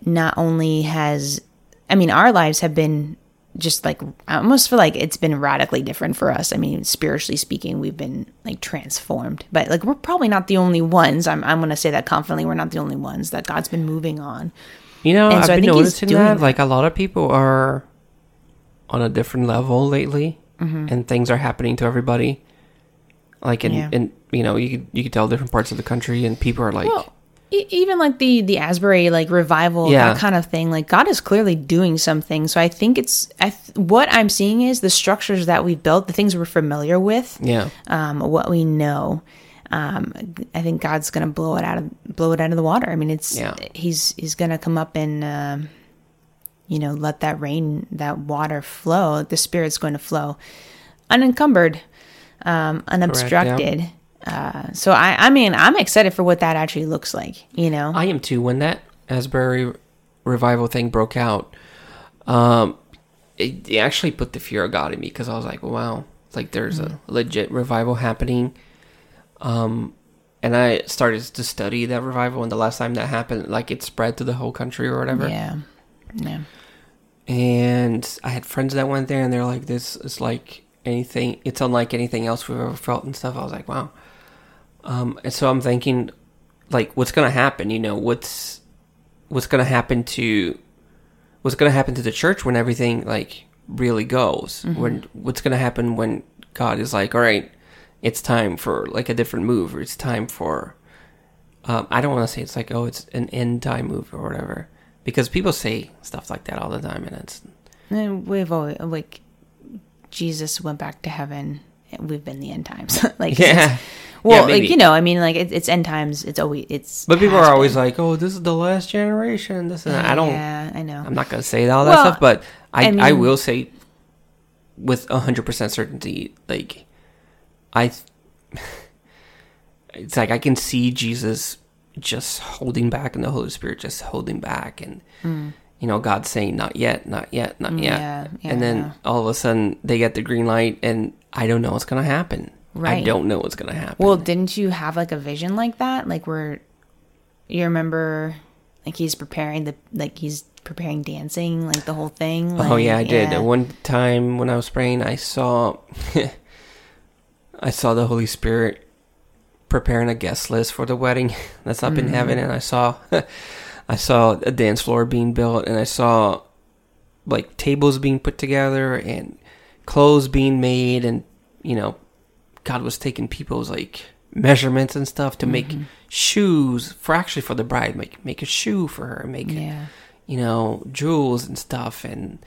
not only has I mean our lives have been just like I almost feel like it's been radically different for us. I mean, spiritually speaking, we've been like transformed. But like we're probably not the only ones. I'm I'm gonna say that confidently. We're not the only ones that God's been moving on. You know, I've so I been noticing that, that. like a lot of people are on a different level lately, Mm-hmm. and things are happening to everybody. Like, in, Yeah. in you know, you could, you could tell different parts of the country, and people are like, Well, e- even like the the Asbury like revival, Yeah. that kind of thing. Like God is clearly doing something. So I think it's I th- what I'm seeing is the structures that we've built, the things we're familiar with, yeah, um, what we know. Um, I think God's gonna blow it out of blow it out of the water. I mean, it's Yeah. he's he's gonna come up and um, you know let that rain that water flow. The Spirit's going to flow unencumbered, um, unobstructed. Uh, so I, I mean, I'm excited for what that actually looks like. You know, I am too. When that Asbury revival thing broke out, um, it, it actually put the fear of God in me because I was like, wow, like there's a legit revival happening. Um, and I started to study that revival. And the last time that happened, like it spread to the whole country or whatever. Yeah. Yeah. And I had friends that went there, and they're like, "This is like anything. It's unlike anything else we've ever felt and stuff." I was like, "Wow." Um, and so I'm thinking, like, what's gonna happen? You know, what's what's gonna happen to what's gonna happen to the church when everything like really goes? When what's gonna happen when God is like, "All right, it's time for like a different move, or it's time for." Um, I don't want to say it's like, oh, it's an end time move or whatever, because people say stuff like that all the time, and it's And we've always like Jesus went back to heaven. and We've been the end times. [laughs] like Yeah. Well, Yeah, like you know, I mean, like it, it's end times. It's always it's. But people are always been. like, "Oh, this is the last generation." This and that. I don't. Yeah, I know. I'm not gonna say all that Well, stuff, but I I I, will say with hundred percent certainty, like I. [laughs] It's like I can see Jesus just holding back, and the Holy Spirit just holding back, and you know God saying, "Not yet, not yet, not yet," Mm. Yeah, yeah, and then yeah. all of a sudden they get the green light, and I don't know what's gonna happen. I don't know what's gonna happen. Well, didn't you have like a vision like that? Like where you remember, like he's preparing the like he's preparing dancing, like the whole thing. Oh yeah, I did. yeah. One time when I was praying, I saw [laughs] I saw the Holy Spirit preparing a guest list for the wedding [laughs] that's up in Mm-hmm. heaven and I saw [laughs] I saw a dance floor being built and I saw like tables being put together and clothes being made and you know God was taking people's like measurements and stuff to make Mm-hmm. shoes for actually for the bride make make a shoe for her make Yeah. you know, jewels and stuff and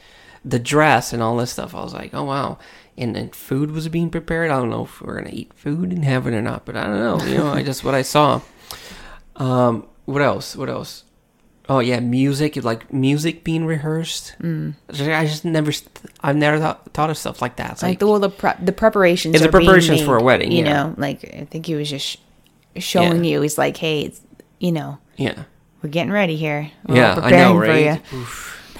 the dress and all this stuff. I was like, oh wow. And then food was being prepared. I don't know if we're gonna eat food in heaven or not, but I don't know. You know, I just what I saw. Um, what else? What else? Oh yeah, music. Like music being rehearsed. Mm. I just never. I've never thought, thought of stuff like that. It's like, like, the well, the prep, the preparations. It's the preparations made, for a wedding, You yeah. know, like I think he was just sh- showing Yeah. you. He's like, hey, it's, you know, yeah, we're getting ready here. We're yeah. I know, right?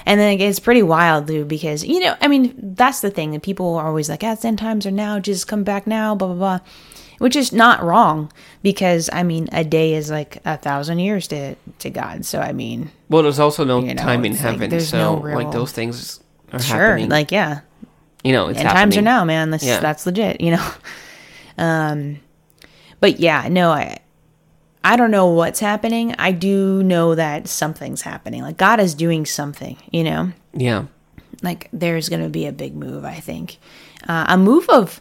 And then it gets pretty wild, dude, because, you know, I mean, that's the thing. that People are always like, ah, it's end times are now, Jesus come back now, blah, blah, blah. Which is not wrong because, I mean, a day is like a thousand years to, to God. So, I mean, Well, there's also no You know, time in like heaven, there's so no real- like those things are sure. happening. Like, yeah, you know, it's end times are now, man. That's, Yeah. that's legit, you know? [laughs] Um, but yeah, no, I, I don't know what's happening. I do know that something's happening. Like, God is doing something, you know? Yeah. like there's going to be a big move i think uh, a move of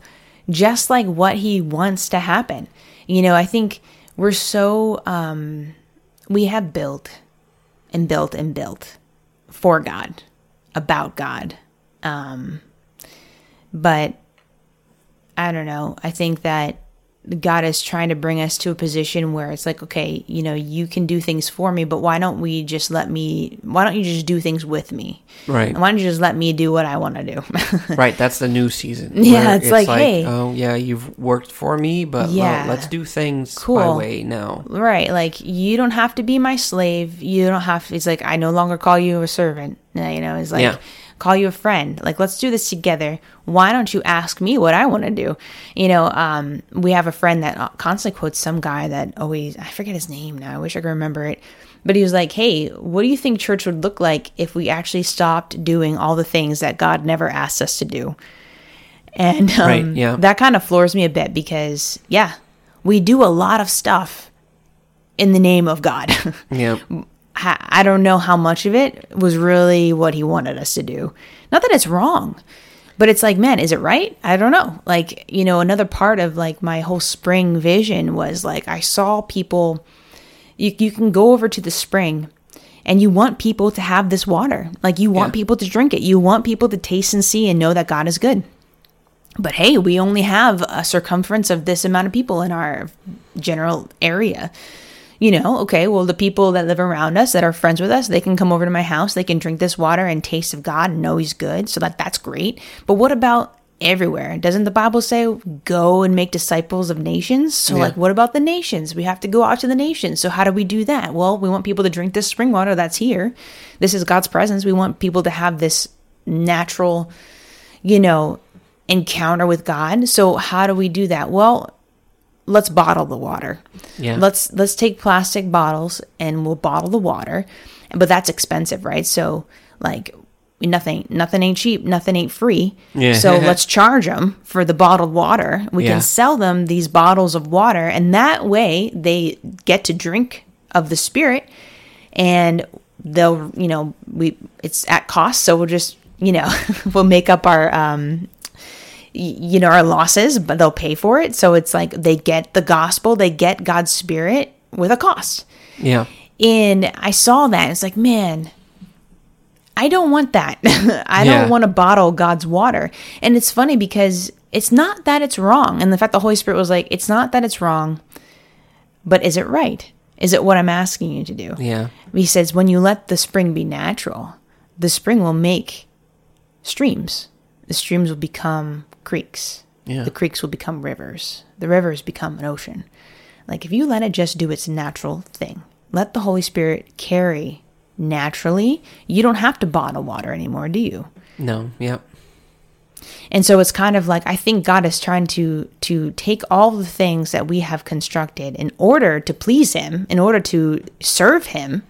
just like what he wants to happen. You know i think we're so um we have built and built and built for god about god. Um but i don't know. I think that God is trying to bring us to a position where it's like, okay, you know, you can do things for me, but why don't we just let me, why don't you just do things with me? Right. And why don't you just let me do what I want to do? [laughs] Right, that's the new season. Yeah, where it's like, hey. oh yeah, you've worked for me, but Yeah. well, let's do things my Cool. way now. right. Like, you don't have to be my slave. You don't have, it's like, I no longer call you a servant. You know, it's like, Yeah. Call you a friend. Like, let's do this together. Why don't you ask me what I want to do? You know, um, we have a friend that constantly quotes some guy that always, I forget his name now. I wish I could remember it. But he was like, hey, what do you think church would look like if we actually stopped doing all the things that God never asked us to do? And um, Right, yeah. that kind of floors me a bit because, yeah, we do a lot of stuff in the name of God. [laughs] Yeah, I I don't know how much of it was really what he wanted us to do. Not that it's wrong, but it's like, man, is it right? I don't know. Like, you know, another part of like my whole spring vision was like I saw people you you can go over to the spring and you want people to have this water. Like you want Yeah. people to drink it. You want people to taste and see and know that God is good. But hey, we only have a circumference of this amount of people in our general area you know, okay, well, the people that live around us that are friends with us, they can come over to my house, they can drink this water and taste of God and know He's good. So that that's great. But what about everywhere? Doesn't the Bible say go and make disciples of nations? So Yeah. like, what about the nations? We have to go out to the nations. So how do we do that? Well, we want people to drink this spring water that's here. This is God's presence. We want people to have this natural, you know, encounter with God. So how do we do that? Well, let's bottle the water. Yeah. Let's let's take plastic bottles and we'll bottle the water. But that's expensive, right? So like nothing nothing ain't cheap, nothing ain't free. Yeah. So [laughs] let's charge them for the bottled water. We Yeah. can sell them these bottles of water and that way they get to drink of the spirit and they'll, you know, we it's at cost, so we'll just, you know, [laughs] we'll make up our um you know our losses but they'll pay for it. So it's like they get the gospel they get god's spirit with a cost. Yeah. and i saw that it's like man i don't want that. [laughs] I Yeah. don't want to bottle god's water. And it's funny because it's not that it's wrong and the fact the holy spirit was like it's not that it's wrong but is it right? Is it what i'm asking you to do? Yeah. he says when you let the spring be natural the spring will make streams. The streams will become creeks Yeah. the creeks will become rivers the rivers become an ocean like if you let it just do its natural thing let the holy spirit carry naturally you don't have to bottle water anymore do you No. Yep. and so it's kind of like I think God is trying to to take all the things that we have constructed in order to please him, in order to serve him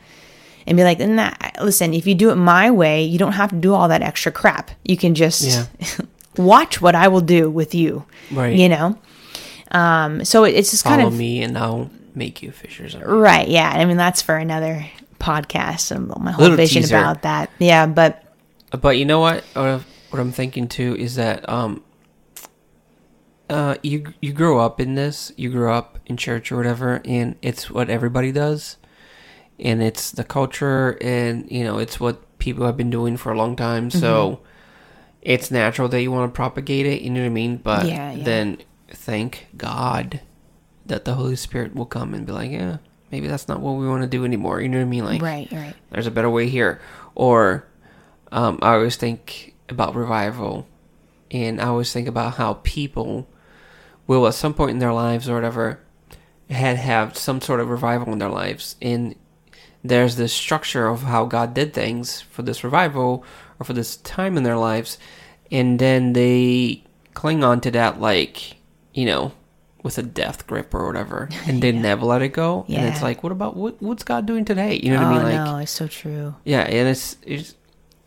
and be like, nah, listen, if you do it my way, you don't have to do all that extra crap. You can just Yeah. [laughs] watch what I will do with you. Right. You know? Um so it- it's just Follow kind of me, and I'll make you fishers. Right. Yeah. I mean, that's for another podcast and my whole Little vision teaser. about that. Yeah. But But you know what? What I'm thinking too is that um, uh, you you grow up in this, you grow up in church or whatever, and it's what everybody does, and it's the culture, and you know it's what people have been doing for a long time. Mm-hmm. It's natural that you want to propagate it. You know what I mean? But Yeah, yeah. then thank God that the Holy Spirit will come and be like, yeah, maybe that's not what we want to do anymore. You know what I mean? Like, right, right. there's a better way here. Or um, I always think about revival, and I always think about how people will, at some point in their lives or whatever, had have some sort of revival in their lives, and there's this structure of how God did things for this revival or for this time in their lives, and then they cling on to that like you know with a death grip or whatever, [laughs] and they never let it go. And it's like, what about what, what's God doing today? You know what oh I mean? Oh, like, no, it's so true. yeah, and it's it's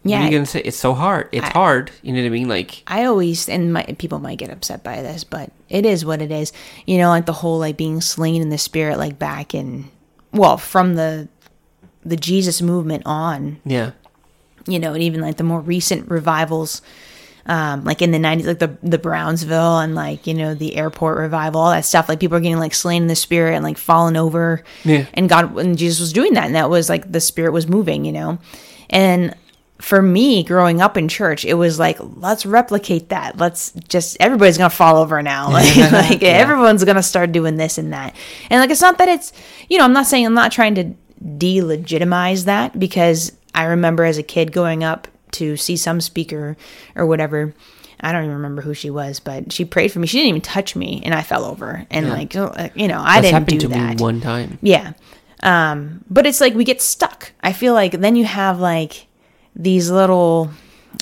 Yeah, yeah. You're gonna say it's so hard. It's I- hard. You know what I mean? Like I always and my, people might get upset by this, but it is what it is. You know, like the whole like being slain in the spirit, like back in well from the the Jesus movement on. yeah, You know, and even like the more recent revivals, um, like in the nineties, like the the Brownsville and like you know the airport revival, all that stuff. Like people are getting like slain in the spirit and like fallen over. Yeah. And God and Jesus was doing that, and that was like the spirit was moving. You know, and for me growing up in church it was like let's replicate that let's just everybody's gonna fall over now [laughs] like, like Yeah. everyone's gonna start doing this and that and like it's not that it's you know i'm not saying i'm not trying to delegitimize that because i remember as a kid going up to see some speaker or whatever i don't even remember who she was but she prayed for me she didn't even touch me and i fell over and Yeah. like uh, you know i that's didn't happened do to that me one time. yeah. Um, but it's like we get stuck. I feel like then you have like these little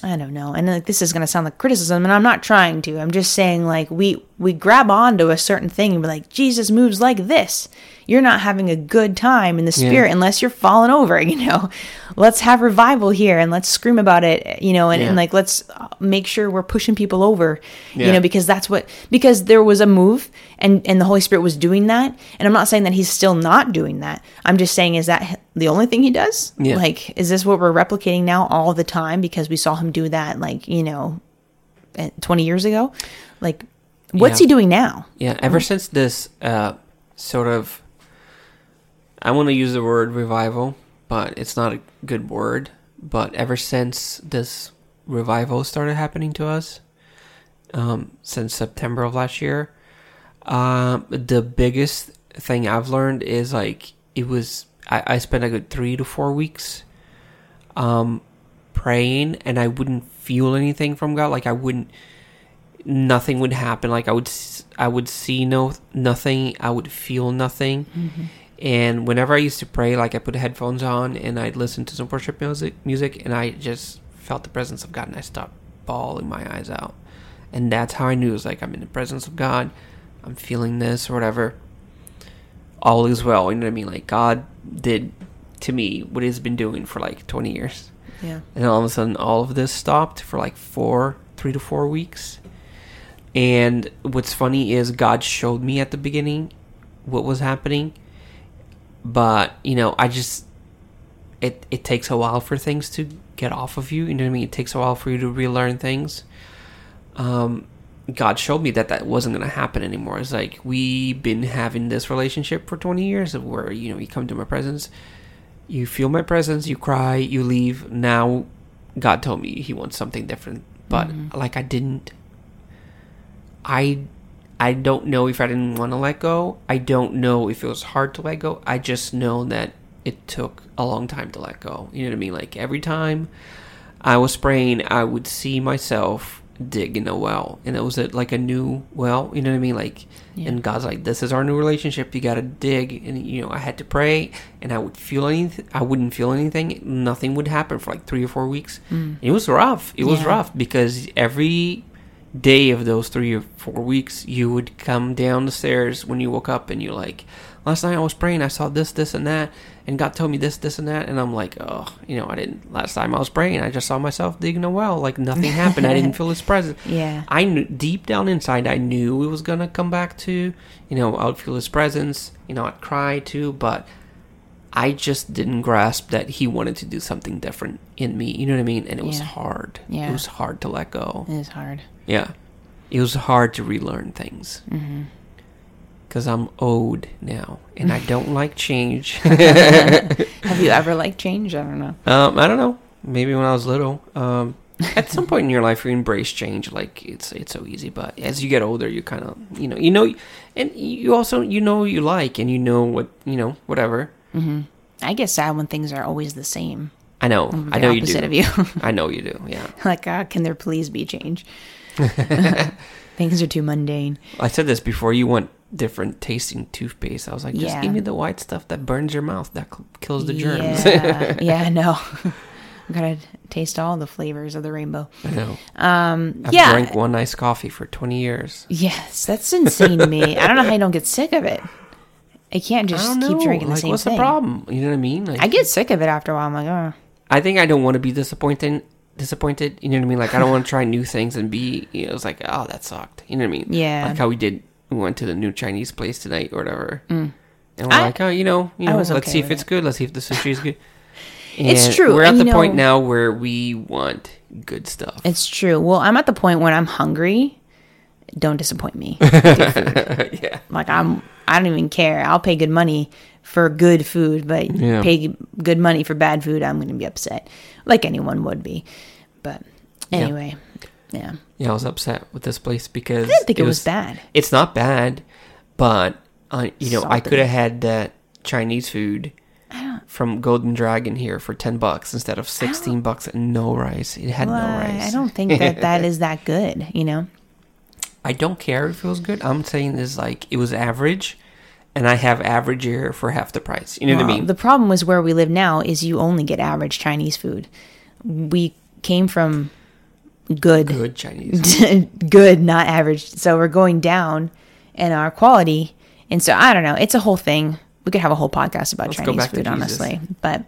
I don't know. And like this is going to sound like criticism and I'm not trying to. I'm just saying like we we grab onto a certain thing and be like Jesus moves like this. You're not having a good time in the Yeah. spirit unless you're falling over, [laughs] you know. Let's have revival here and let's scream about it, you know, and, and like let's make sure we're pushing people over, you know, because that's what because there was a move and and the Holy Spirit was doing that. And I'm not saying that he's still not doing that. I'm just saying is that the only thing he does? Yeah. Like is this what we're replicating now all the time because we saw him do that like, you know, eh, 20 years ago? Like what's Yeah. he doing now? Yeah, ever since this uh, sort of, I want to use the word revival, but it's not a good word. But ever since this revival started happening to us, um, since September of last year, um, the biggest thing I've learned is like it was. I, I spent a good three to four weeks, um, praying, and I wouldn't feel anything from God. Like I wouldn't nothing would happen like i would i would see no nothing i would feel nothing and whenever i used to pray like i put headphones on and i'd listen to some worship music music and i just felt the presence of god and i stopped bawling my eyes out and that's how i knew it was like i'm in the presence of god I'm feeling this or whatever, all is well. You know what I mean? Like God did to me what He's been doing for like 20 years, Yeah. and all of a sudden, all of this stopped for like four, three to four weeks. And what's funny is God showed me at the beginning what was happening, but you know, I just it it takes a while for things to get off of you. You know what I mean? It takes a while for you to relearn things. Um, God showed me that that wasn't going to happen anymore. It's like we've been having this relationship for 20 years of where you know you come to my presence, you feel my presence, you cry, you leave. Now, God told me He wants something different, but like I didn't. I I don't know if I didn't want to let go. I don't know if it was hard to let go. I just know that it took a long time to let go. You know what I mean? Like every time I was praying, I would see myself dig in a well, and it was a, like a new well. You know what I mean? Like, Yeah. and God's like, "This is our new relationship. You got to dig." And you know, I had to pray, and I would feel anything. I wouldn't feel anything. Nothing would happen for like three or four weeks. Mm. It was rough. It was Yeah. rough because every day of those three or four weeks, you would come down the stairs when you woke up and you're like, last night I was praying, I saw this, this, and that, and God told me this, this, and that, and I'm like, oh, you know, I didn't. Last time I was praying, I just saw myself digging a well, like nothing happened. I didn't [laughs] feel His presence. Yeah. I knew deep down inside, I knew it was gonna come back to, you know, I would feel His presence. You know, I'd cry too, but I just didn't grasp that He wanted to do something different in me. You know what I mean? And it was hard. Yeah. It was hard to let go. It is hard. Yeah. It was hard to relearn things. Mm-hmm. Because I'm old now and I don't like change. [laughs] [laughs] Have you ever liked change? I don't know. um, I don't know. Maybe when I was little. Um, at some point in your life, you embrace change. Like it's it's so easy, but as you get older, you kind of you know you know, and you also you know you like and you know what you know whatever. hmm I get sad when things are always the same. I know. I know you do. of you. I know you do. Yeah. [laughs] like, uh, can there please be change? [laughs] things are too mundane. I said this before. You want different tasting toothpaste. I was like, just Yeah. give me the white stuff that burns your mouth that cl- kills the germs. Yeah, [laughs] yeah, I know. [laughs] I'm gonna taste all the flavors of the rainbow. I know. Um, I've yeah, drank one iced coffee for 20 years. yes, that's insane to me. I don't know how you don't get sick of it. I can't just don't keep drinking the like, same what's thing. the problem? You know what I mean? Like, I get sick of it after a while. I'm like, oh, I think I don't want to be disappointed. Disappointed, you know what I mean? Like I don't want to try new things and be, you know, it's like, oh, that sucked. You know what I mean? Yeah. Like how we did. We went to the new Chinese place tonight or whatever, and we're Mm. I- like, oh, you know, you know, let's okay see if it's it. good. Let's see if the sushi is good. [laughs] It's true, We're at and the you point know- now where we want good stuff. it's true. Well, I'm at the point when I'm hungry. Don't disappoint me. [laughs] Yeah. Like I'm, I don't even care. I'll pay good money for good food, but Yeah. pay good money for bad food, I'm going to be upset, like anyone would be. But anyway, yeah, Yeah, I was upset with this place because I didn't think it, was, bad. It's not bad, but uh, you know, I could have had that Chinese food from Golden Dragon here for ten bucks instead of sixteen bucks and no rice. It had Well, no rice. I don't think that that [laughs] is that good. You know, I don't care if it was good. I'm saying is like it was average, and I have average here for half the price. You know what I mean? The problem is where we live now is you only get average Chinese food. We came from good, good Chinese. [laughs] good, not average. So we're going down in our quality. And so I don't know. It's a whole thing. We could have a whole podcast about Let's Chinese food, honestly. But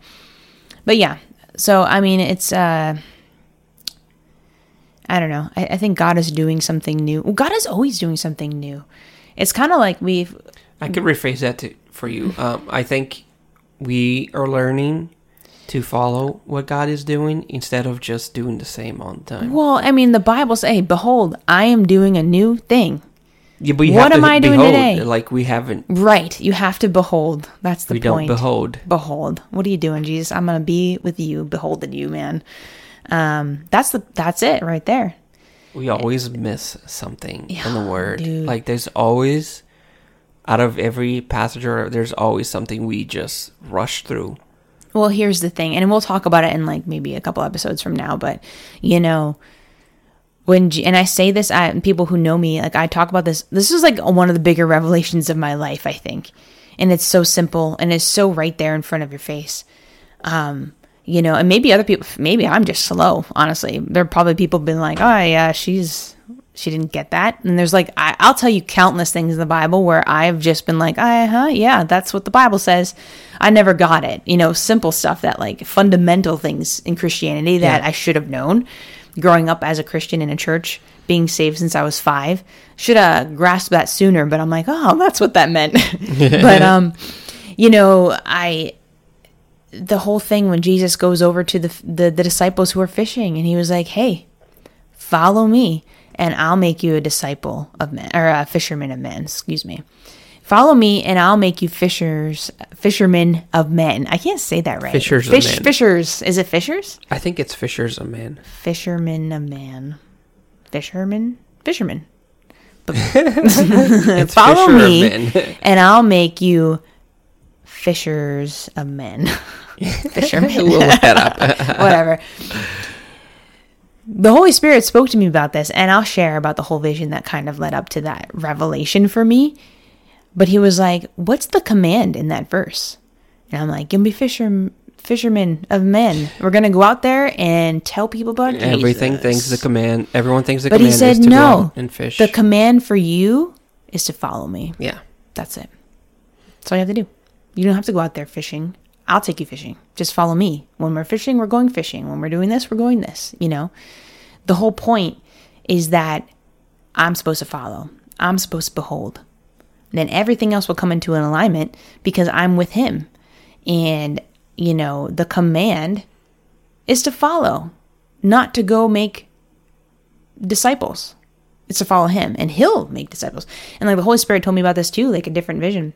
but yeah. So I mean it's uh I don't know. I, I think God is doing something new. Well, God is always doing something new. It's kind of like we've I could rephrase that to, for you. [laughs] Um, I think we are learning to follow what God is doing instead of just doing the same all the time. well, I mean, the Bible says, "Hey, behold, I am doing a new thing." Yeah, but you What have to am I doing behold, today? Like we haven't, Right. You have to behold. That's the we point. don't behold. behold what are you doing jesus i'm gonna be with you beholding you man um that's the that's it right there We always miss something in the word. dude. Like there's always, out of every passenger, there's always something we just rush through. well here's the thing and we'll talk about it in like maybe a couple episodes from now but you know when G- and i say this I, people who know me like i talk about this this is like one of the bigger revelations of my life i think and it's so simple and it's so right there in front of your face um you know and maybe other people maybe i'm just slow honestly there are probably people been like oh yeah she's she didn't get that. And there's like, I, I'll tell you countless things in the Bible where I've just been like, uh huh, yeah, that's what the Bible says. I never got it. You know, simple stuff that like fundamental things in Christianity that Yeah. I should have known growing up as a Christian in a church, being saved since I was five. Should have grasped that sooner, but I'm like, oh, that's what that meant. [laughs] but, um, you know, I, the whole thing when Jesus goes over to the, the the disciples who are fishing and he was like, "Hey, follow me and I'll make you a disciple of men or a fisherman of men, excuse me. Follow me and I'll make you fishers fishermen of men." I can't say that right. Fishers of men. fishers. Is it fishers? I think it's Fisher's a man. Fisherman of man. Fisherman? Fisherman. [laughs] [laughs] Follow me [laughs] and I'll make you fishers of men. Fishermen. we'll look that up. whatever. The Holy Spirit spoke to me about this, and I'll share about the whole vision that kind of led up to that revelation for me. But he was like, "What's the command in that verse?" And I'm like, "Gonna be fisher, fishermen of men. We're gonna go out there and tell people about Jesus. Everything Jesus." thinks the command. Everyone thinks the But he command said, is to go "No. and fish. The command for you is to follow me. yeah, That's it. That's all you have to do. You don't have to go out there fishing. I'll take you fishing. Just follow me. When we're fishing, we're going fishing. When we're doing this, we're going this. You know, the whole point is that I'm supposed to follow. I'm supposed to behold. Then everything else will come into an alignment because I'm with him. And, you know, the command is to follow, not to go make disciples. It's to follow him and he'll make disciples. And like the Holy Spirit told me about this too, like a different vision.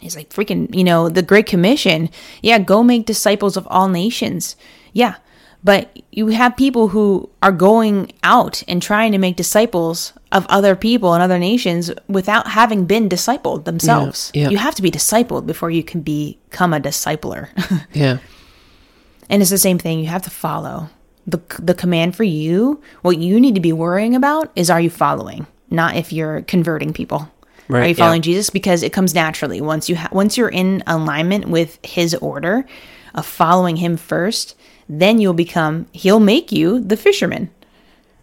He's like freaking, you know, the Great Commission. Yeah, go make disciples of all nations. Yeah. But you have people who are going out and trying to make disciples of other people and other nations without having been discipled themselves. yeah. You have to be discipled before you can become a discipler. [laughs] yeah, And it's the same thing. You have to follow. The, the command for you, what you need to be worrying about is are you following? Not if you're converting people. Right, are you yeah. following Jesus? Because it comes naturally. Once you ha- once you're in alignment with his order of following him first, then you'll become he'll make you the fisherman.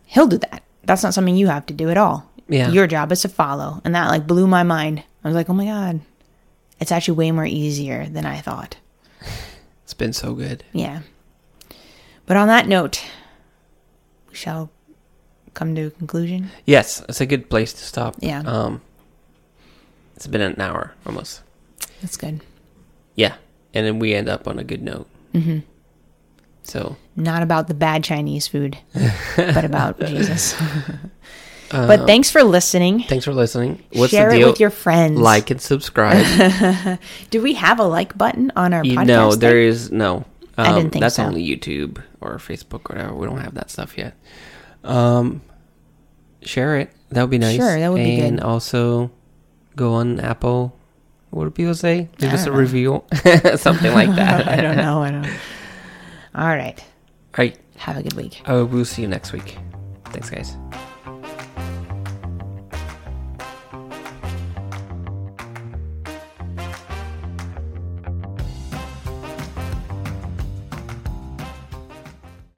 He'll do that. That's not something you have to do at all. Yeah. Your job is to follow. And that like blew my mind. I was like, "Oh my god. It's actually way more easier than I thought." it's been so good. Yeah. But on that note, we shall come to a conclusion. Yes, it's a good place to stop. Yeah. Um, it's been an hour almost. That's good. Yeah, and then we end up on a good note. Mm-hmm. So, Not about the bad Chinese food, but about [laughs] Jesus. [laughs] But thanks for listening. thanks for listening. What's Share the it deal? with your friends. like and subscribe. [laughs] Do we have a like button on our you podcast? thing? there is no. Um, I didn't think that's so. only YouTube or Facebook or whatever. We don't have that stuff yet. Um, share it. That would be nice. Sure, that would be good. and also go on Apple. What do people say? Leave us a know. review, [laughs] something like [laughs] that. I don't know. I don't. [laughs] All right. All right. Have a good week. Uh, I will see you next week. Thanks, guys.